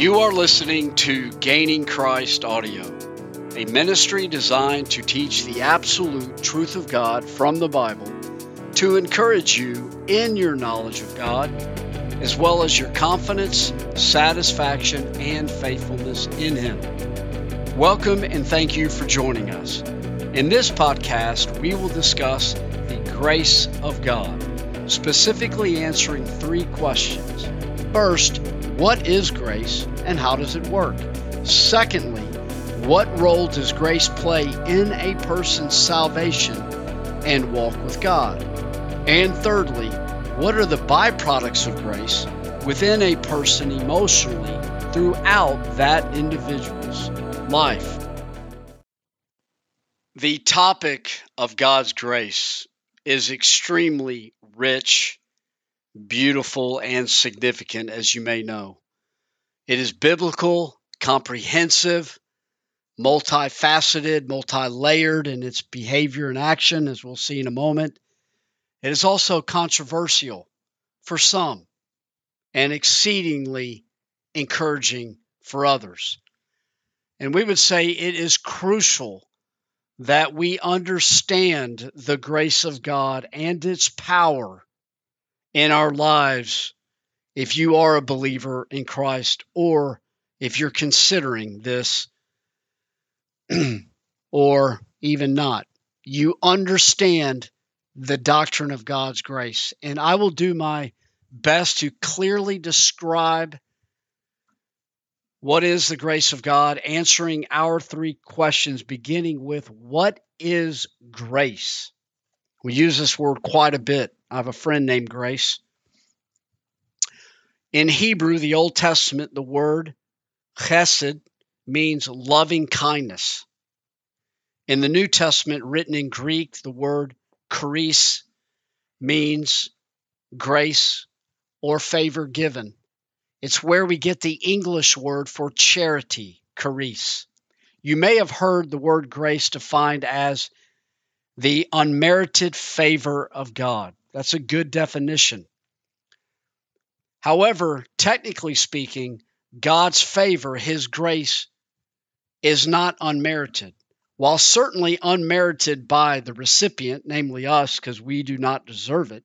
You are listening to Gaining Christ Audio, a ministry designed to teach the absolute truth of God from the Bible, to encourage you in your knowledge of God, as well as your confidence, satisfaction, and faithfulness in Him. Welcome and thank you for joining us. In this podcast, we will discuss the grace of God, specifically answering three questions. First, what is grace and how does it work? Secondly, what role does grace play in a person's salvation and walk with God? And thirdly, what are the byproducts of grace within a person emotionally throughout that individual's life? The topic of God's grace is extremely rich beautiful, and significant, as you may know. It is biblical, comprehensive, multifaceted, multi layered in its behavior and action, as we'll see in a moment. It is also controversial for some and exceedingly encouraging for others. And we would say it is crucial that we understand the grace of God and its power in our lives if you are a believer in Christ or if you're considering this or even not. You understand the doctrine of God's grace. And I will do my best to clearly describe what is the grace of God, answering our three questions, beginning with what is grace? We use this word quite a bit. I have a friend named Grace. In Hebrew, the Old Testament, the word chesed means loving kindness. In the New Testament, written in Greek, the word charis means grace or favor given. It's where we get the English word for charity, charis. You may have heard the word grace defined as the unmerited favor of God. That's a good definition. However, technically speaking, God's favor, His grace, is not unmerited. While certainly unmerited by the recipient, namely us, because we do not deserve it,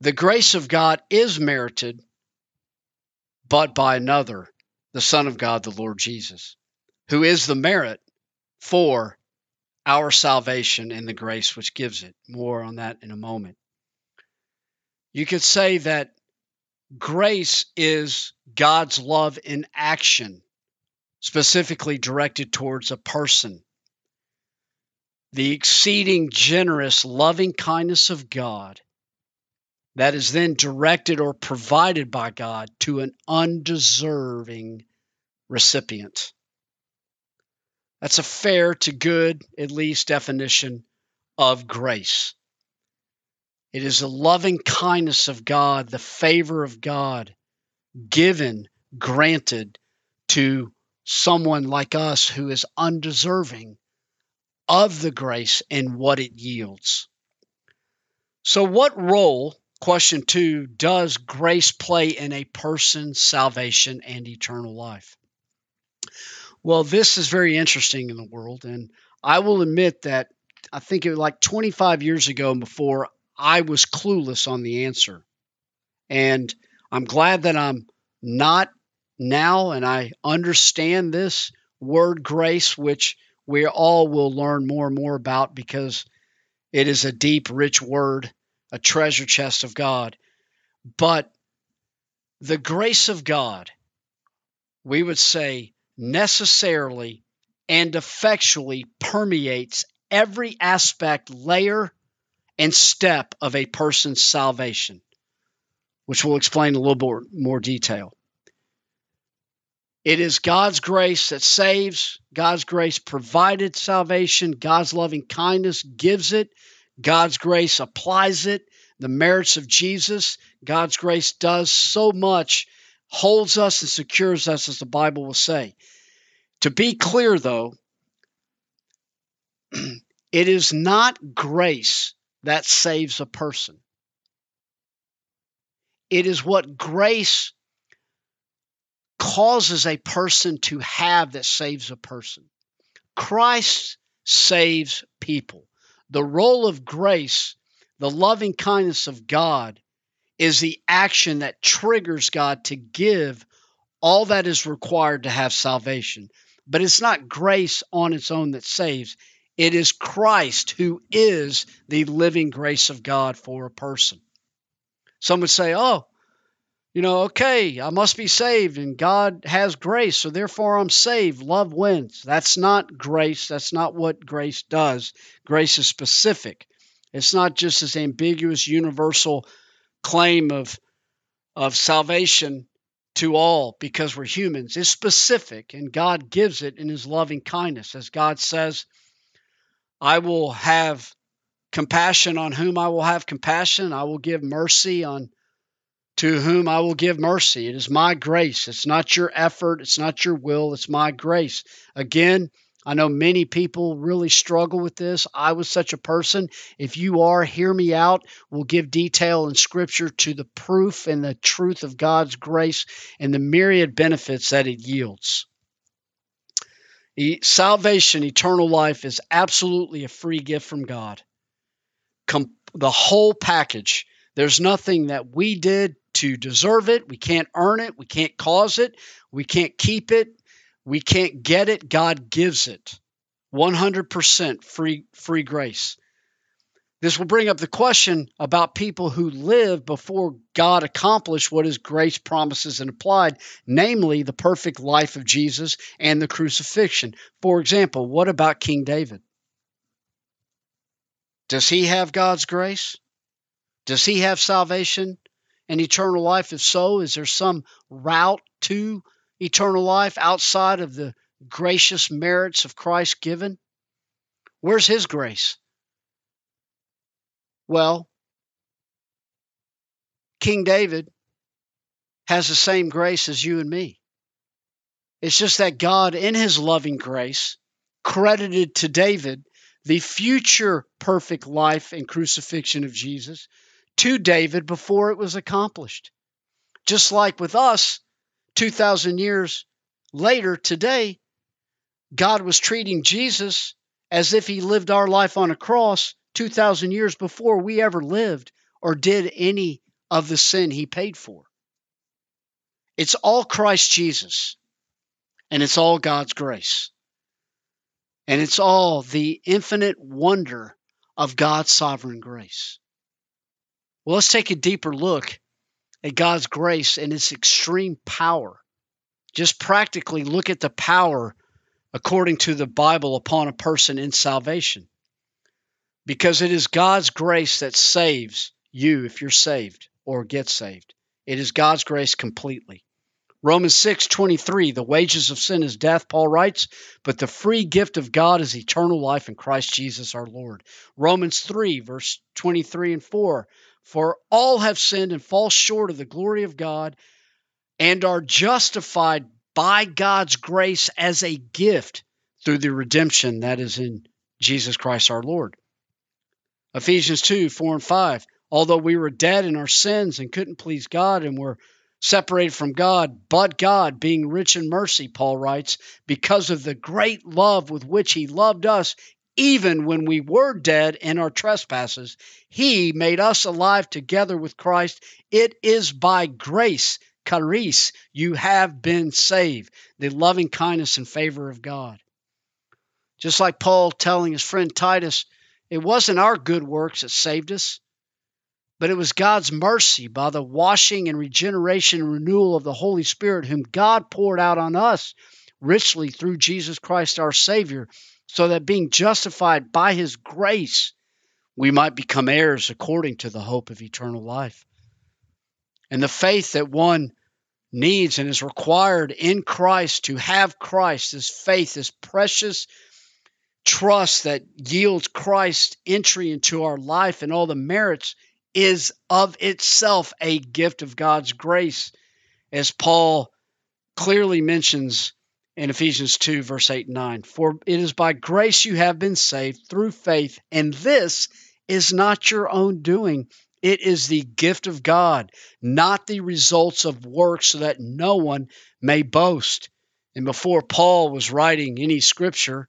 the grace of God is merited, but by another, the Son of God, the Lord Jesus, who is the merit for our salvation and the grace which gives it. More on that in a moment. You could say that grace is God's love in action, specifically directed towards a person. The exceeding generous loving kindness of God that is then directed or provided by God to an undeserving recipient. That's a fair to good, at least, definition of grace. It is the loving kindness of God, the favor of God given, granted to someone like us who is undeserving of the grace and what it yields. So, what role, question two, does grace play in a person's salvation and eternal life? Well, this is very interesting in the world. And I will admit that I think it was like 25 years ago before I was clueless on the answer. And I'm glad that I'm not now and I understand this word grace, which we all will learn more and more about because it is a deep, rich word, a treasure chest of God. But the grace of God, we would say, necessarily and effectually permeates every aspect, layer, and step of a person's salvation, which we'll explain in a little more, more detail. It is God's grace that saves. God's grace provided salvation. God's loving kindness gives it. God's grace applies it. The merits of Jesus, God's grace does so much holds us and secures us, as the Bible will say. To be clear, though, it is not grace that saves a person. It is what grace causes a person to have that saves a person. Christ saves people. The role of grace, the loving kindness of God, is the action that triggers God to give all that is required to have salvation. But it's not grace on its own that saves, it is Christ who is the living grace of God for a person. Some would say, oh, you know, okay, I must be saved and God has grace, so therefore I'm saved. Love wins. That's not grace. That's not what grace does. Grace is specific. It's not just this ambiguous, universal claim of, of salvation to all because we're humans. It's specific, and God gives it in His loving kindness. As God says, I will have compassion on whom I will have compassion. I will give mercy on to whom I will give mercy. It is my grace. It's not your effort. It's not your will. It's my grace. Again, I know many people really struggle with this. I was such a person. If you are, hear me out. We'll give detail in Scripture to the proof and the truth of God's grace and the myriad benefits that it yields. Salvation, eternal life, is absolutely a free gift from God. Com- the whole package. There's nothing that we did to deserve it. We can't earn it. We can't cause it. We can't keep it. We can't get it. God gives it. 100% free free grace. This will bring up the question about people who live before God accomplished what his grace promises and applied, namely the perfect life of Jesus and the crucifixion. For example, what about King David? Does he have God's grace? Does he have salvation and eternal life? If so, is there some route to eternal life outside of the gracious merits of Christ given? Where's his grace? Well, King David has the same grace as you and me. It's just that God, in his loving grace, credited to David the future perfect life and crucifixion of Jesus to David before it was accomplished. Just like with us, 2,000 years later, today, God was treating Jesus as if he lived our life on a cross 2,000 years before we ever lived or did any of the sin he paid for. It's all Christ Jesus, and it's all God's grace. And it's all the infinite wonder of God's sovereign grace. Well, let's take a deeper look at God's grace and its extreme power. Just practically look at the power according to the Bible upon a person in salvation because it is God's grace that saves you if you're saved or get saved. It is God's grace completely. Romans 6:23 The wages of sin is death Paul writes but the free gift of God is eternal life in Christ Jesus our Lord. Romans 3 verse 23 and 4 For all have sinned and fall short of the glory of God and are justified by God's grace as a gift through the redemption that is in Jesus Christ our Lord. Ephesians 2 4 and 5. Although we were dead in our sins and couldn't please God and were separated from God, but God, being rich in mercy, Paul writes, because of the great love with which He loved us, even when we were dead in our trespasses, He made us alive together with Christ. It is by grace, charis, you have been saved, the loving kindness and favor of God. Just like Paul telling his friend Titus, it wasn't our good works that saved us, but it was God's mercy by the washing and regeneration and renewal of the Holy Spirit, whom God poured out on us richly through Jesus Christ our Savior, so that being justified by His grace, we might become heirs according to the hope of eternal life. And the faith that one needs and is required in Christ to have Christ, this faith, this precious trust that yields Christ entry into our life and all the merits is of itself a gift of God's grace, as Paul clearly mentions in Ephesians 2, verse 8 and 9. For it is by grace you have been saved through faith, and this is not your own doing. It is the gift of God, not the results of works, so that no one may boast. And before Paul was writing any scripture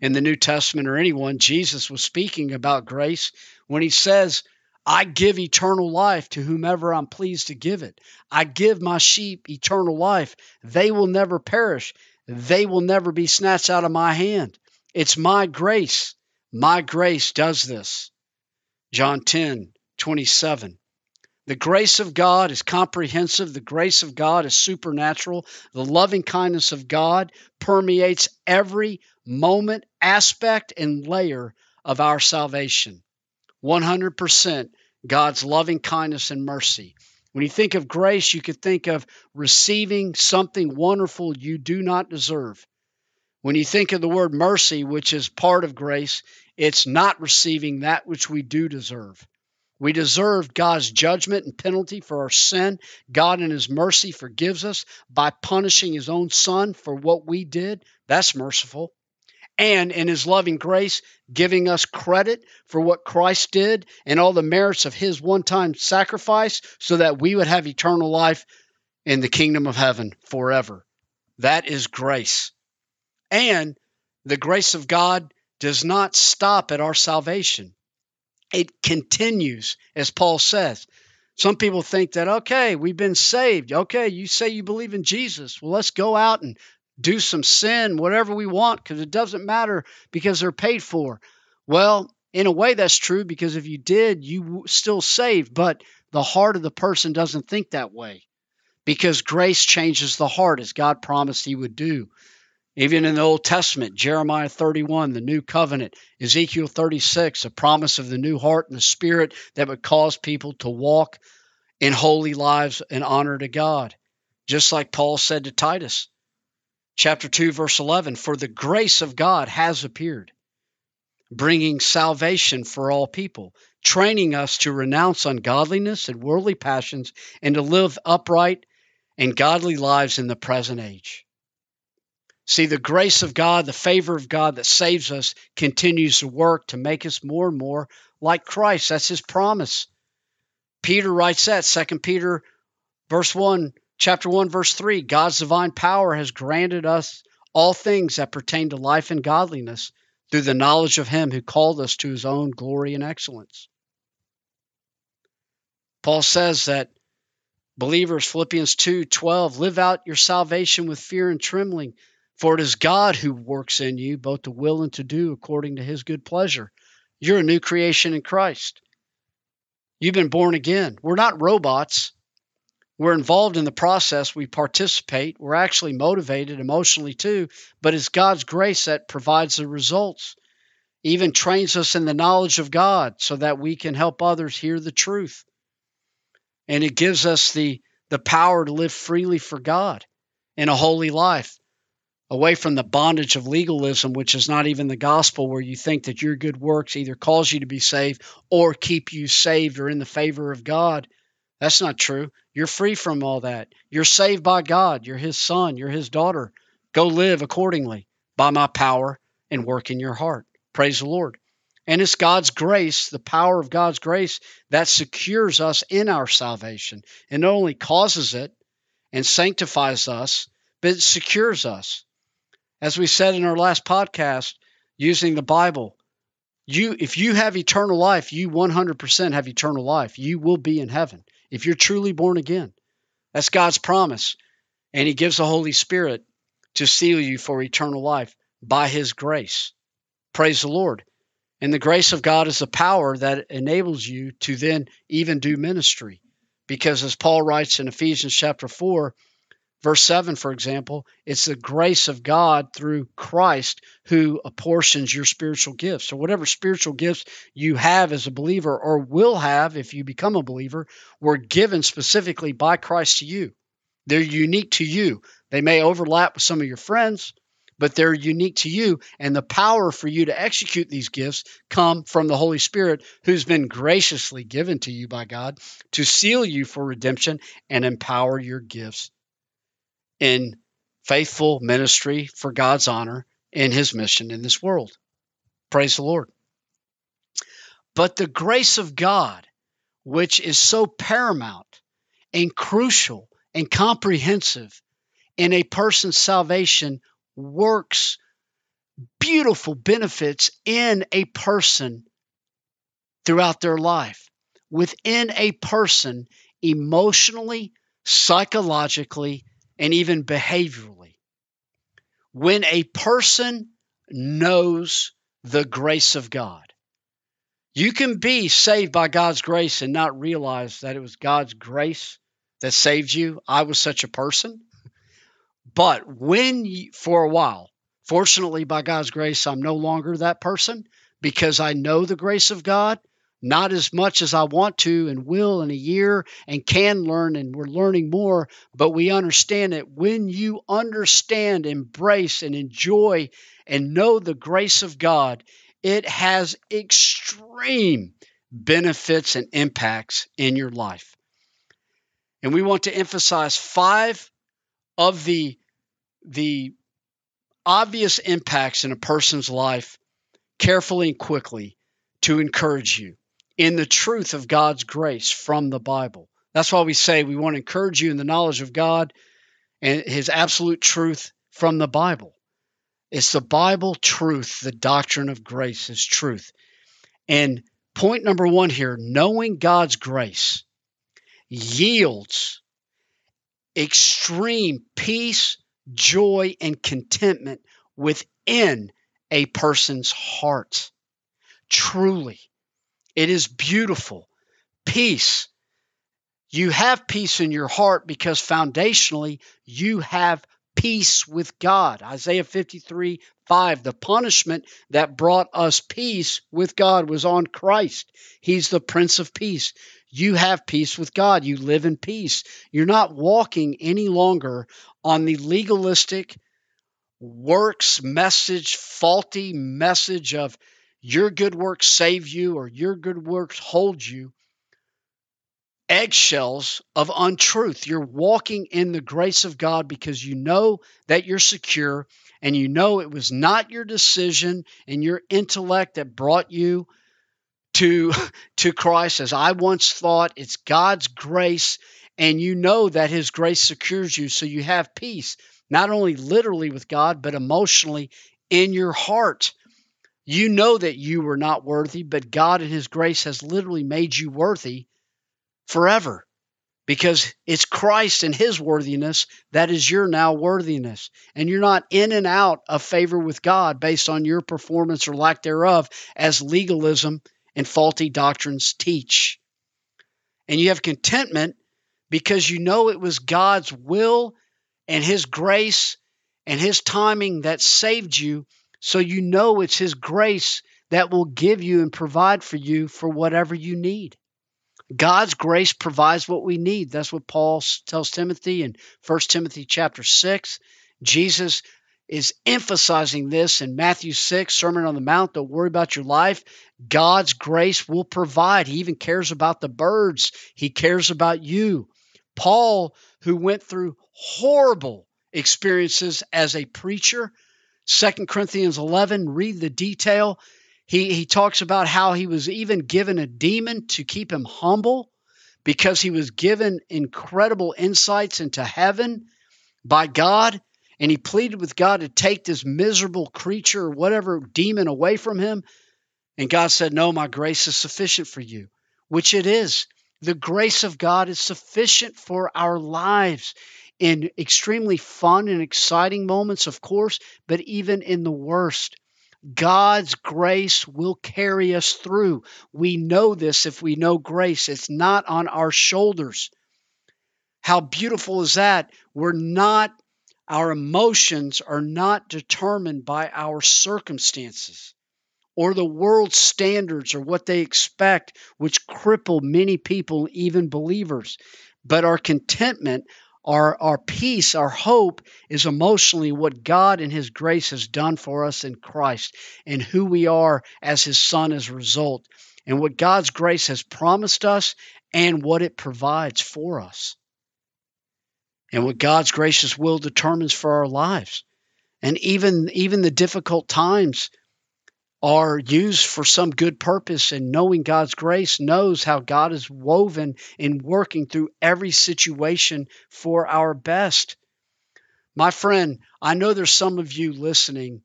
in the New Testament or anyone, Jesus was speaking about grace when he says, I give eternal life to whomever I'm pleased to give it. I give my sheep eternal life. They will never perish. They will never be snatched out of my hand. It's my grace. My grace does this. John 10, 27. The grace of God is comprehensive. The grace of God is supernatural. The loving kindness of God permeates every moment, aspect, and layer of our salvation. 100% God's loving kindness and mercy. When you think of grace, you could think of receiving something wonderful you do not deserve. When you think of the word mercy, which is part of grace, it's not receiving that which we do deserve. We deserve God's judgment and penalty for our sin. God, in His mercy, forgives us by punishing His own Son for what we did. That's merciful. And in His loving grace, giving us credit for what Christ did and all the merits of His one time sacrifice so that we would have eternal life in the kingdom of heaven forever. That is grace. And the grace of God does not stop at our salvation it continues, as Paul says. Some people think that, okay, we've been saved. Okay, you say you believe in Jesus. Well, let's go out and do some sin, whatever we want, because it doesn't matter because they're paid for. Well, in a way, that's true because if you did, you still saved, but the heart of the person doesn't think that way because grace changes the heart as God promised He would do. Even in the Old Testament, Jeremiah 31, the new covenant, Ezekiel 36, a promise of the new heart and the spirit that would cause people to walk in holy lives and honor to God. Just like Paul said to Titus, chapter 2, verse 11, for the grace of God has appeared, bringing salvation for all people, training us to renounce ungodliness and worldly passions and to live upright and godly lives in the present age. See, the grace of God, the favor of God that saves us continues to work to make us more and more like Christ. That's his promise. Peter writes that, 2 Peter verse 1, chapter 1, verse 3. God's divine power has granted us all things that pertain to life and godliness through the knowledge of him who called us to his own glory and excellence. Paul says that believers, Philippians 2 12, live out your salvation with fear and trembling for it is God who works in you both to will and to do according to his good pleasure. You're a new creation in Christ. You've been born again. We're not robots. We're involved in the process. We participate. We're actually motivated emotionally too, but it's God's grace that provides the results. Even trains us in the knowledge of God so that we can help others hear the truth. And it gives us the, the power to live freely for God in a holy life away from the bondage of legalism, which is not even the gospel, where you think that your good works either cause you to be saved or keep you saved or in the favor of God. That's not true. You're free from all that. You're saved by God. You're His son. You're His daughter. Go live accordingly by my power and work in your heart. Praise the Lord. And it's God's grace, the power of God's grace, that secures us in our salvation. It not only causes it and sanctifies us, but it secures us. As we said in our last podcast, using the Bible, you if you have eternal life, you 100% have eternal life. You will be in heaven if you're truly born again. That's God's promise. And he gives the Holy Spirit to seal you for eternal life by his grace. Praise the Lord. And the grace of God is the power that enables you to then even do ministry. Because as Paul writes in Ephesians chapter 4, Verse 7, for example, it's the grace of God through Christ who apportions your spiritual gifts. So, whatever spiritual gifts you have as a believer or will have if you become a believer were given specifically by Christ to you. They're unique to you. They may overlap with some of your friends, but they're unique to you. And the power for you to execute these gifts come from the Holy Spirit, who's been graciously given to you by God to seal you for redemption and empower your gifts in faithful ministry for God's honor in his mission in this world. Praise the Lord. But the grace of God which is so paramount and crucial and comprehensive in a person's salvation, works beautiful benefits in a person throughout their life, within a person, emotionally, psychologically, and even behaviorally. When a person knows the grace of God, you can be saved by God's grace and not realize that it was God's grace that saved you. I was such a person. But when, you, for a while, fortunately, by God's grace, I'm no longer that person because I know the grace of God, not as much as I want to and will in a year and can learn, and we're learning more. But we understand that when you understand, embrace, and enjoy and know the grace of God, it has extreme benefits and impacts in your life. And we want to emphasize five of the, the obvious impacts in a person's life carefully and quickly to encourage you in the truth of God's grace from the Bible. That's why we say we want to encourage you in the knowledge of God and His absolute truth from the Bible. It's the Bible truth, the doctrine of grace is truth. And point number one here knowing God's grace yields extreme peace, joy, and contentment within a person's heart. Truly, it is beautiful. Peace. You have peace in your heart because foundationally you have peace with God. Isaiah 53 5. The punishment that brought us peace with God was on Christ. He's the Prince of Peace. You have peace with God. You live in peace. You're not walking any longer on the legalistic works message, faulty message of your good works save you or your good works hold you eggshells of untruth. You're walking in the grace of God because you know that you're secure and you know it was not your decision and your intellect that brought you to to Christ as I once thought it's God's grace and you know that his grace secures you so you have peace not only literally with God but emotionally in your heart. You know that you were not worthy, but God in his grace has literally made you worthy forever because it's Christ and his worthiness that is your now worthiness. And you're not in and out of favor with God based on your performance or lack thereof, as legalism and faulty doctrines teach. And you have contentment because you know it was God's will and his grace and his timing that saved you. So you know it's his grace that will give you and provide for you for whatever you need. God's grace provides what we need. That's what Paul tells Timothy in 1 Timothy chapter 6. Jesus is emphasizing this in Matthew 6, Sermon on the Mount. Don't worry about your life. God's grace will provide. He even cares about the birds, He cares about you. Paul, who went through horrible experiences as a preacher, 2 Corinthians 11, read the detail. He, he talks about how he was even given a demon to keep him humble because he was given incredible insights into heaven by God. And he pleaded with God to take this miserable creature or whatever demon away from him. And God said, No, my grace is sufficient for you, which it is. The grace of God is sufficient for our lives in extremely fun and exciting moments, of course, but even in the worst. God's grace will carry us through. We know this if we know grace. It's not on our shoulders. How beautiful is that? We're not, our emotions are not determined by our circumstances or the world's standards or what they expect, which cripple many people, even believers. But our contentment, our, our peace, our hope is emotionally what God and His grace has done for us in Christ and who we are as His Son as a result, and what God's grace has promised us and what it provides for us, and what God's gracious will determines for our lives. And even, even the difficult times are used for some good purpose and knowing God's grace knows how God is woven in working through every situation for our best. My friend, I know there's some of you listening,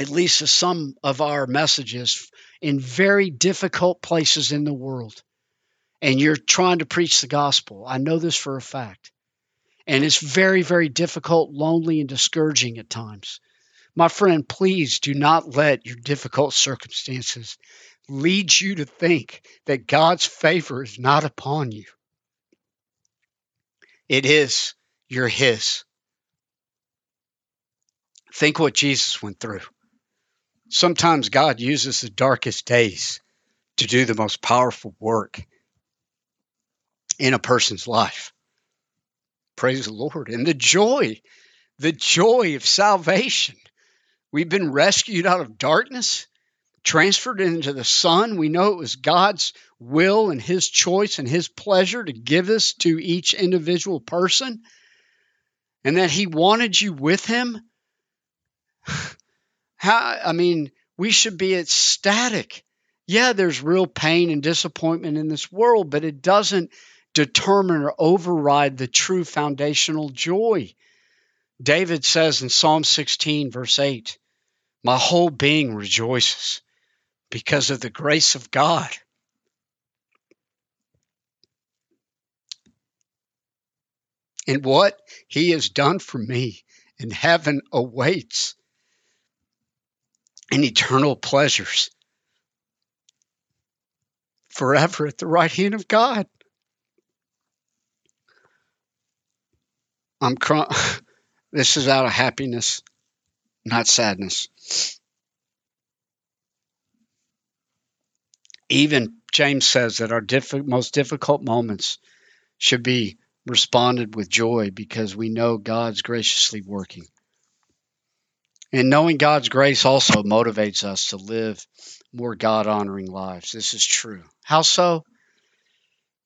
at least to some of our messages, in very difficult places in the world, and you're trying to preach the gospel. I know this for a fact. And it's very, very difficult, lonely, and discouraging at times. My friend, please do not let your difficult circumstances lead you to think that God's favor is not upon you. It is. You're His. Think what Jesus went through. Sometimes God uses the darkest days to do the most powerful work in a person's life. Praise the Lord. And the joy, the joy of salvation We've been rescued out of darkness, transferred into the Son. We know it was God's will and His choice and His pleasure to give this to each individual person, and that He wanted you with Him. How, I mean, we should be ecstatic. Yeah, there's real pain and disappointment in this world, but it doesn't determine or override the true foundational joy. David says in Psalm 16, verse 8, my whole being rejoices because of the grace of God. And what he has done for me in heaven awaits in eternal pleasures forever at the right hand of God. I'm crying. This is out of happiness not sadness. Even James says that our diff- most difficult moments should be responded with joy because we know God's graciously working. And knowing God's grace also motivates us to live more God honoring lives. This is true. How so?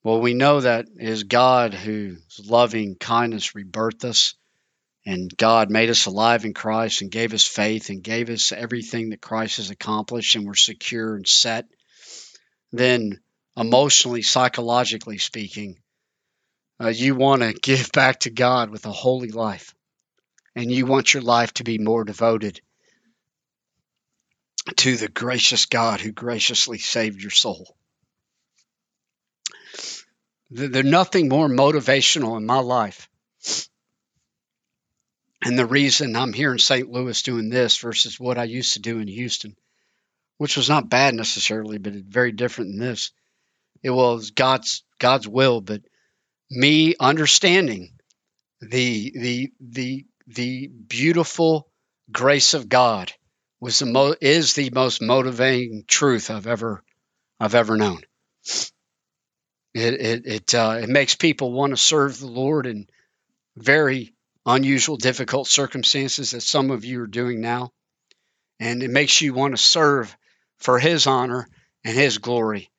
Well, we know that it is God whose loving kindness rebirthed us and God made us alive in Christ and gave us faith and gave us everything that Christ has accomplished and we're secure and set, then emotionally, psychologically speaking, uh, you want to give back to God with a holy life. And you want your life to be more devoted to the gracious God who graciously saved your soul. There's nothing more motivational in my life and the reason I'm here in St. Louis doing this versus what I used to do in Houston, which was not bad necessarily, but very different than this. It was God's God's will, but me understanding the the the the beautiful grace of God was the mo- is the most motivating truth I've ever I've ever known. It it it, uh, it makes people want to serve the Lord in very unusual, difficult circumstances that some of you are doing now. And it makes you want to serve for His honor and His glory,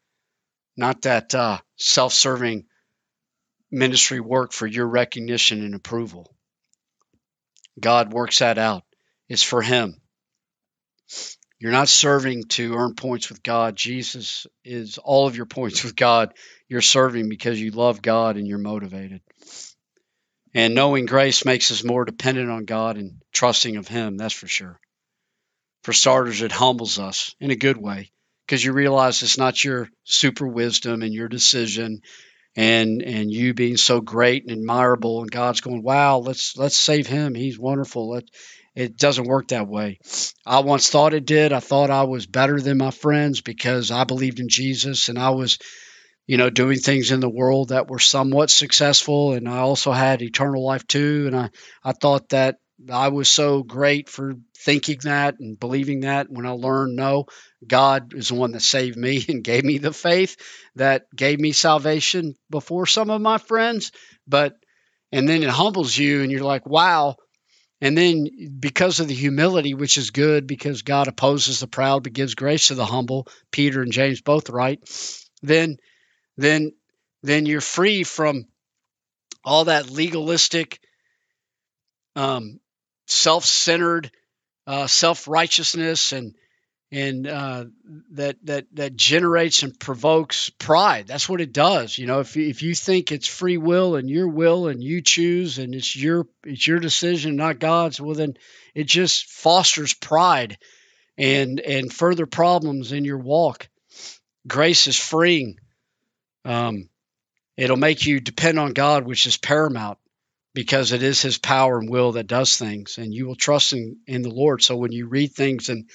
not that uh, self serving ministry work for your recognition and approval. God works that out. It's for Him. You're not serving to earn points with God. Jesus is all of your points with God. You're serving because you love God and you're motivated. And knowing grace makes us more dependent on God and trusting of Him, that's for sure. For starters, it humbles us in a good way because you realize it's not your super wisdom and your decision and and you being so great and admirable and God's going, wow, let's let's save him. He's wonderful. Let, it doesn't work that way. I once thought it did. I thought I was better than my friends because I believed in Jesus and I was you know, doing things in the world that were somewhat successful. And I also had eternal life too. And I, I thought that I was so great for thinking that and believing that when I learned no, God is the one that saved me and gave me the faith that gave me salvation before some of my friends. But, and then it humbles you and you're like, wow. And then because of the humility, which is good because God opposes the proud but gives grace to the humble, Peter and James both write, then then then you're free from all that legalistic, um, self-centered, uh, self-righteousness, and and uh, that that that generates and provokes pride. That's what it does. You know, if if you think it's free will and your will and you choose and it's your it's your decision, not God's, well then it just fosters pride and and further problems in your walk. Grace is freeing. Um, it'll make you depend on God, which is paramount because it is His power and will that does things, and you will trust in, in the Lord. So when you read things in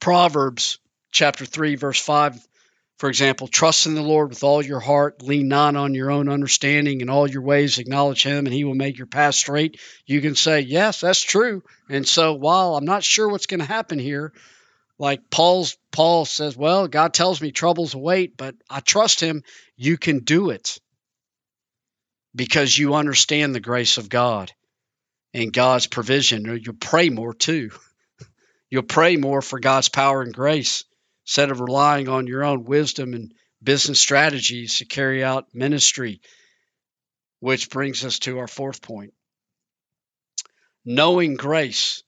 Proverbs chapter 3, verse 5, for example, trust in the Lord with all your heart, lean not on your own understanding, in all your ways acknowledge Him, and He will make your path straight. You can say, Yes, that's true. And so while I'm not sure what's going to happen here, like Paul's Paul says, Well, God tells me troubles await, but I trust Him. You can do it because you understand the grace of God and God's provision. You'll pray more too. You'll pray more for God's power and grace instead of relying on your own wisdom and business strategies to carry out ministry. Which brings us to our fourth point. Knowing grace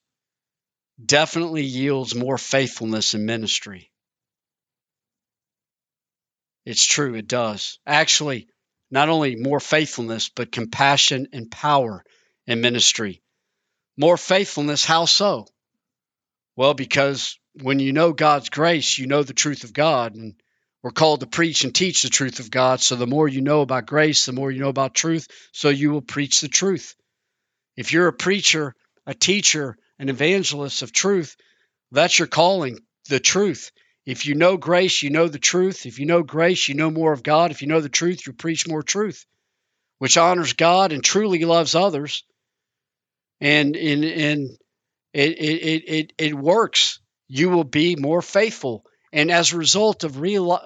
definitely yields more faithfulness in ministry. It's true, it does. Actually, not only more faithfulness, but compassion and power in ministry. More faithfulness, how so? Well, because when you know God's grace, you know the truth of God. And we're called to preach and teach the truth of God. So the more you know about grace, the more you know about truth, so you will preach the truth. If you're a preacher, a teacher, an evangelist of truth, that's your calling, the truth. If you know grace, you know the truth. If you know grace, you know more of God. If you know the truth, you preach more truth, which honors God and truly loves others. And in in it it it it works. You will be more faithful. And as a result of real,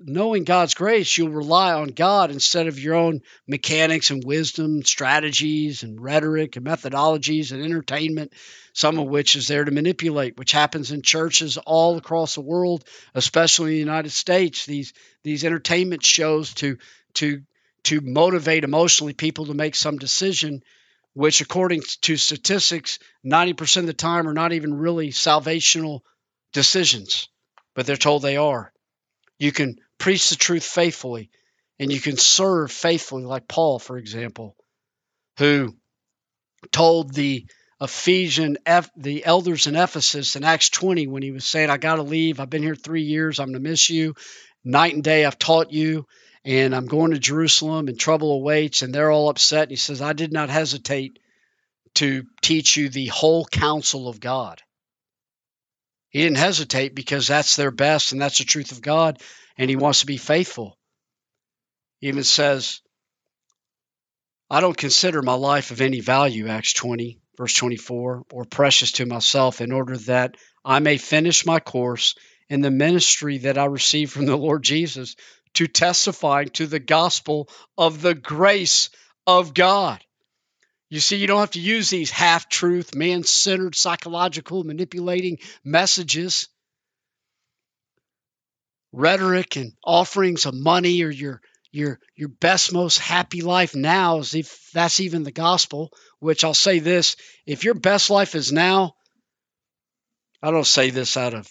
knowing God's grace, you'll rely on God instead of your own mechanics and wisdom, strategies and rhetoric and methodologies and entertainment, some of which is there to manipulate, which happens in churches all across the world, especially in the United States. These these entertainment shows to to to motivate emotionally people to make some decision, which according to statistics, 90% of the time are not even really salvational decisions but they're told they are. You can preach the truth faithfully and you can serve faithfully, like Paul, for example, who told the Ephesian, the elders in Ephesus in Acts 20 when he was saying, I got to leave. I've been here three years. I'm going to miss you. Night and day, I've taught you, and I'm going to Jerusalem, and trouble awaits. And they're all upset. And he says, I did not hesitate to teach you the whole counsel of God. He didn't hesitate because that's their best and that's the truth of God, and he wants to be faithful. He even says, I don't consider my life of any value, Acts 20, verse 24, or precious to myself, in order that I may finish my course in the ministry that I received from the Lord Jesus to testify to the gospel of the grace of God. You see, you don't have to use these half truth, man centered, psychological, manipulating messages, rhetoric, and offerings of money or your your your best most happy life now is if that's even the gospel which i'll say this if your best life is now i don't say this out of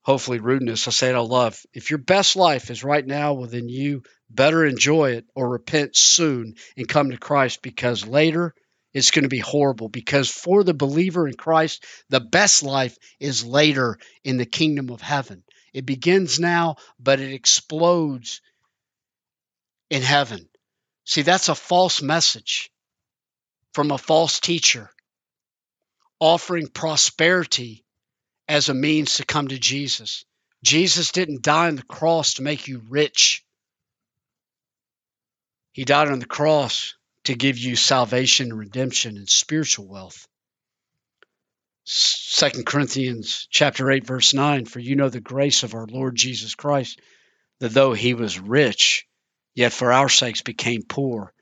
hopefully rudeness i say it out of love. If your best life is right now well then you better enjoy it or repent soon and come to Christ because later it's going to be horrible. Because for the believer in Christ, the best life is later in the kingdom of heaven. It begins now, but it explodes in heaven. See, that's a false message from a false teacher offering prosperity as a means to come to Jesus. Jesus didn't die on the cross to make you rich. He died on the cross to give you salvation, redemption, and spiritual wealth. Second Corinthians chapter 8 verse 9 for you know the grace of our Lord Jesus Christ that though he was rich yet for our sakes became poor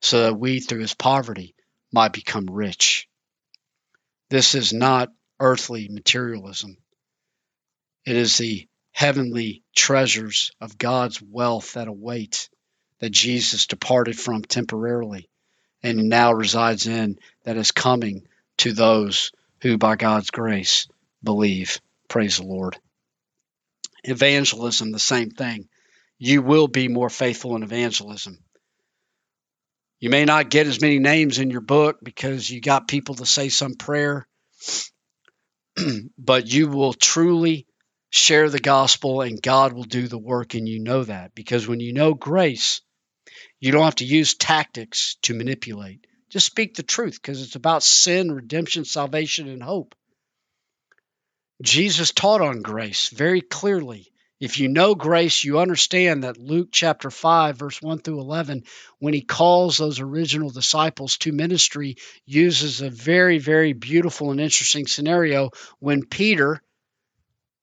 so that we through his poverty might become rich. This is not earthly materialism. It is the heavenly treasures of God's wealth that await that Jesus departed from temporarily and now resides in that is coming to those who by God's grace believe. Praise the Lord. Evangelism, the same thing. You will be more faithful in evangelism. You may not get as many names in your book because you got people to say some prayer, but you will truly share the gospel and God will do the work, and you know that because when you know grace, you don't have to use tactics to manipulate. Just speak the truth because it's about sin, redemption, salvation, and hope. Jesus taught on grace very clearly. If you know grace, you understand that Luke chapter 5, verse 1 through 11, when he calls those original disciples to ministry, uses a very, very beautiful and interesting scenario when Peter,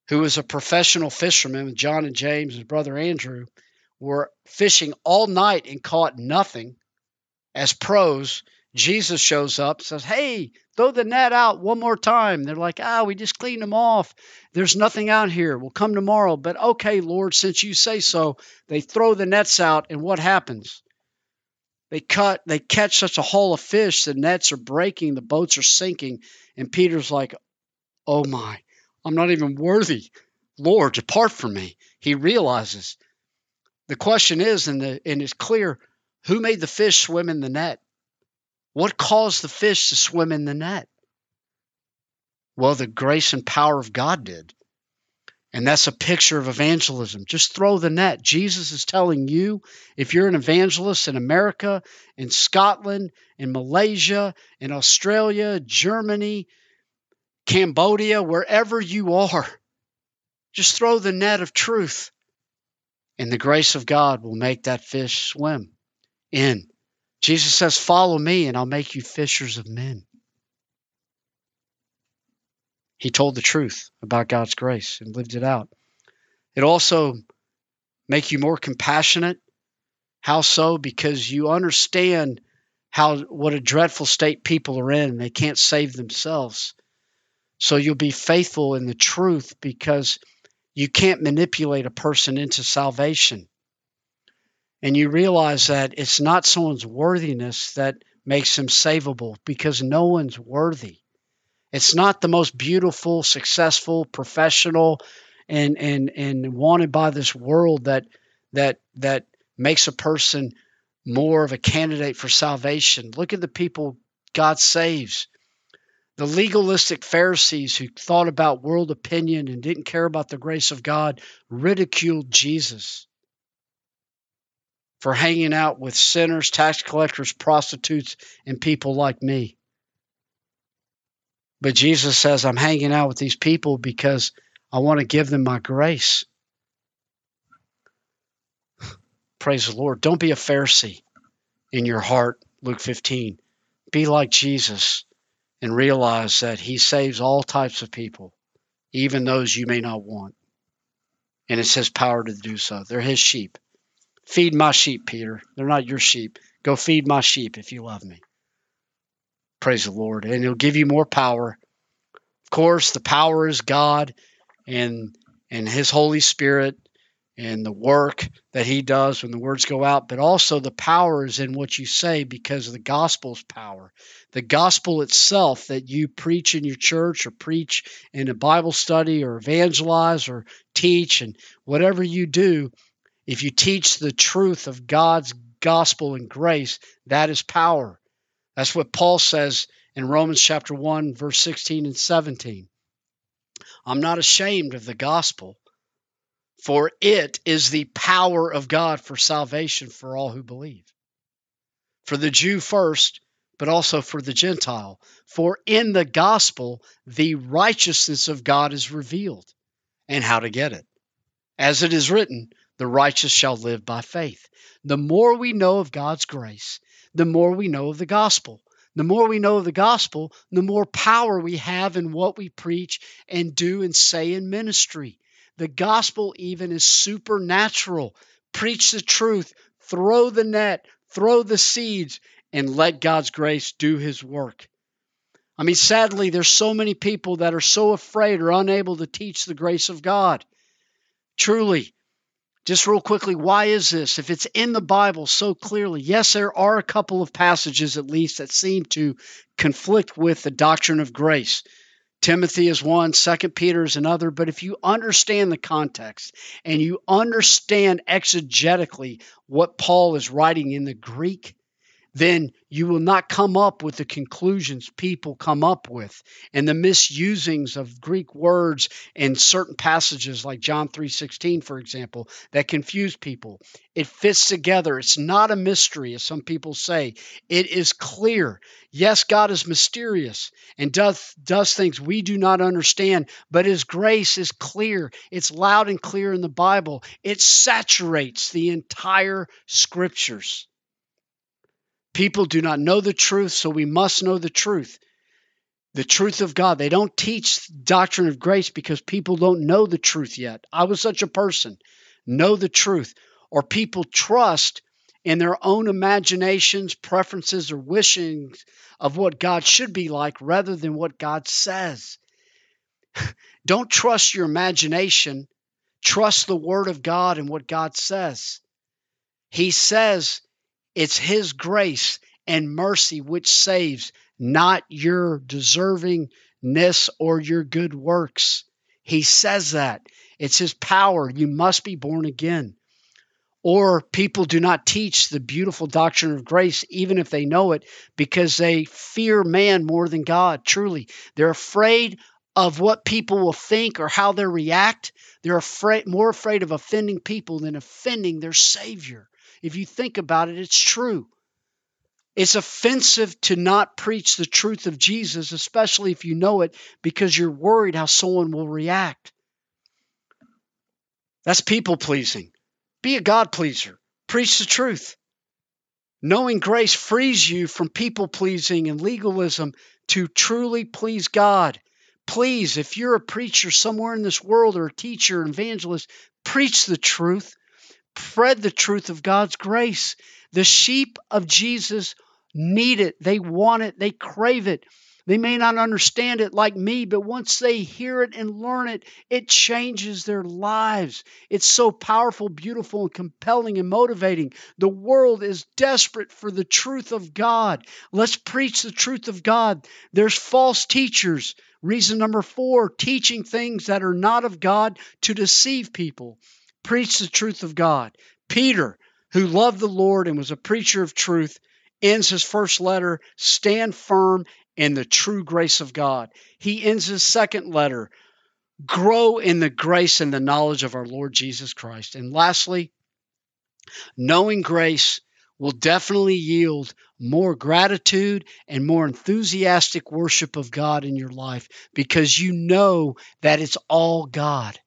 who was a professional fisherman with John and James, his brother Andrew, were fishing all night and caught nothing as pros. Jesus shows up, says, Hey, throw the net out one more time. They're like, Ah, we just cleaned them off. There's nothing out here. We'll come tomorrow. But okay, Lord, since you say so, they throw the nets out, and what happens? They cut, they catch such a haul of fish, the nets are breaking, the boats are sinking, and Peter's like, Oh my, I'm not even worthy. Lord, depart from me. He realizes. The question is, and, the, and it's clear, who made the fish swim in the net? What caused the fish to swim in the net? Well, the grace and power of God did. And that's a picture of evangelism. Just throw the net. Jesus is telling you if you're an evangelist in America, in Scotland, in Malaysia, in Australia, Germany, Cambodia, wherever you are, just throw the net of truth. And the grace of God will make that fish swim in. Jesus says, Follow me, and I'll make you fishers of men. He told the truth about God's grace and lived it out. It also make you more compassionate. How so? Because you understand how what a dreadful state people are in they can't save themselves. So you'll be faithful in the truth because you can't manipulate a person into salvation and you realize that it's not someone's worthiness that makes them savable because no one's worthy. It's not the most beautiful, successful, professional, and and and wanted by this world that that that makes a person more of a candidate for salvation. Look at the people God saves. The legalistic Pharisees who thought about world opinion and didn't care about the grace of God ridiculed Jesus for hanging out with sinners, tax collectors, prostitutes, and people like me. But Jesus says, I'm hanging out with these people because I want to give them my grace. Praise the Lord. Don't be a Pharisee in your heart, Luke 15. Be like Jesus and realize that he saves all types of people, even those you may not want. And it's his power to do so. They're his sheep. Feed my sheep, Peter. They're not your sheep. Go feed my sheep if you love me. Praise the Lord. And he'll give you more power. Of course, the power is God and and his Holy Spirit and the work that he does when the words go out, but also the power is in what you say because of the gospel's power. The gospel itself that you preach in your church or preach in a Bible study or evangelize or teach and whatever you do, if you teach the truth of God's gospel and grace, that is power. That's what Paul says in Romans chapter 1, verse 16 and 17. I'm not ashamed of the gospel, for it is the power of God for salvation for all who believe. For the Jew first, but also for the Gentile. For in the gospel, the righteousness of God is revealed, and how to get it. As it is written, the righteous shall live by faith. The more we know of God's grace, the more we know of the gospel. The more we know of the gospel, the more power we have in what we preach and do and say in ministry. The gospel even is supernatural. Preach the truth, throw the net, throw the seeds, and let God's grace do his work. I mean, sadly, there's so many people that are so afraid or unable to teach the grace of God. Truly, just real quickly, why is this? If it's in the Bible so clearly, yes, there are a couple of passages at least that seem to conflict with the doctrine of grace. Timothy is one, Second Peter is another. But if you understand the context and you understand exegetically what Paul is writing in the Greek, then you will not come up with the conclusions people come up with. And the misusings of greek words in certain passages like john 3.16 for example that confuse people. It fits together. It's not a mystery as some people say. It is clear. Yes god is mysterious and does does things we do not understand but his grace is clear. It's loud and clear in the bible. It saturates the entire scriptures People do not know the truth, so we must know the truth. The truth of God. They don't teach doctrine of grace because people don't know the truth yet. I was such a person. Know the truth. Or people trust in their own imaginations, preferences, or wishings of what God should be like rather than what God says. Don't trust your imagination. Trust the Word of God and what God says. He says it's His grace and mercy which saves, not your deservingness or your good works. He says that. It's His power. You must be born again. Or people do not teach the beautiful doctrine of grace, even if they know it, because they fear man more than God. Truly, they're afraid of what people will think or how they'll react. They're afraid, more afraid of offending people than offending their Savior. If you think about it, it's true. It's offensive to not preach the truth of Jesus, especially if you know it, because you're worried how someone will react. That's people pleasing. Be a God pleaser. Preach the truth. Knowing grace frees you from people pleasing and legalism to truly please God. Please, if you're a preacher somewhere in this world or a teacher, evangelist, preach the truth spread the truth of God's grace. The sheep of Jesus need it. They want it. They crave it. They may not understand it like me, but once they hear it and learn it, it changes their lives. It's so powerful, beautiful, and compelling and motivating. The world is desperate for the truth of God. Let's preach the truth of God. There's false teachers. Reason number four teaching things that are not of God to deceive people preach the truth of God. Peter, who loved the Lord and was a preacher of truth, ends his first letter, stand firm in the true grace of God. He ends his second letter, grow in the grace and the knowledge of our Lord Jesus Christ. And lastly, knowing grace will definitely yield more gratitude and more enthusiastic worship of God in your life because you know that it's all God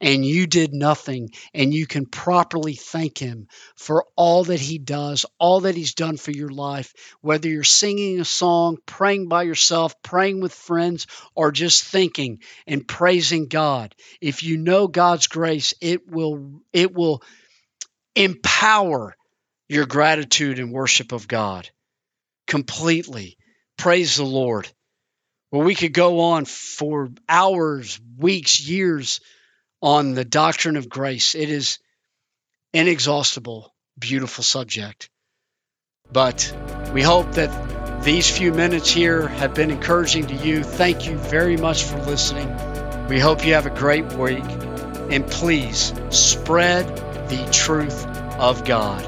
and you did nothing, and you can properly thank Him for all that He does, all that He's done for your life, whether you're singing a song, praying by yourself, praying with friends, or just thinking and praising God. If you know God's grace, it will it will empower your gratitude and worship of God completely. Praise the Lord. Well, we could go on for hours, weeks, years on the doctrine of grace. It is inexhaustible, beautiful subject. But we hope that these few minutes here have been encouraging to you. Thank you very much for listening. We hope you have a great week. And please spread the truth of God.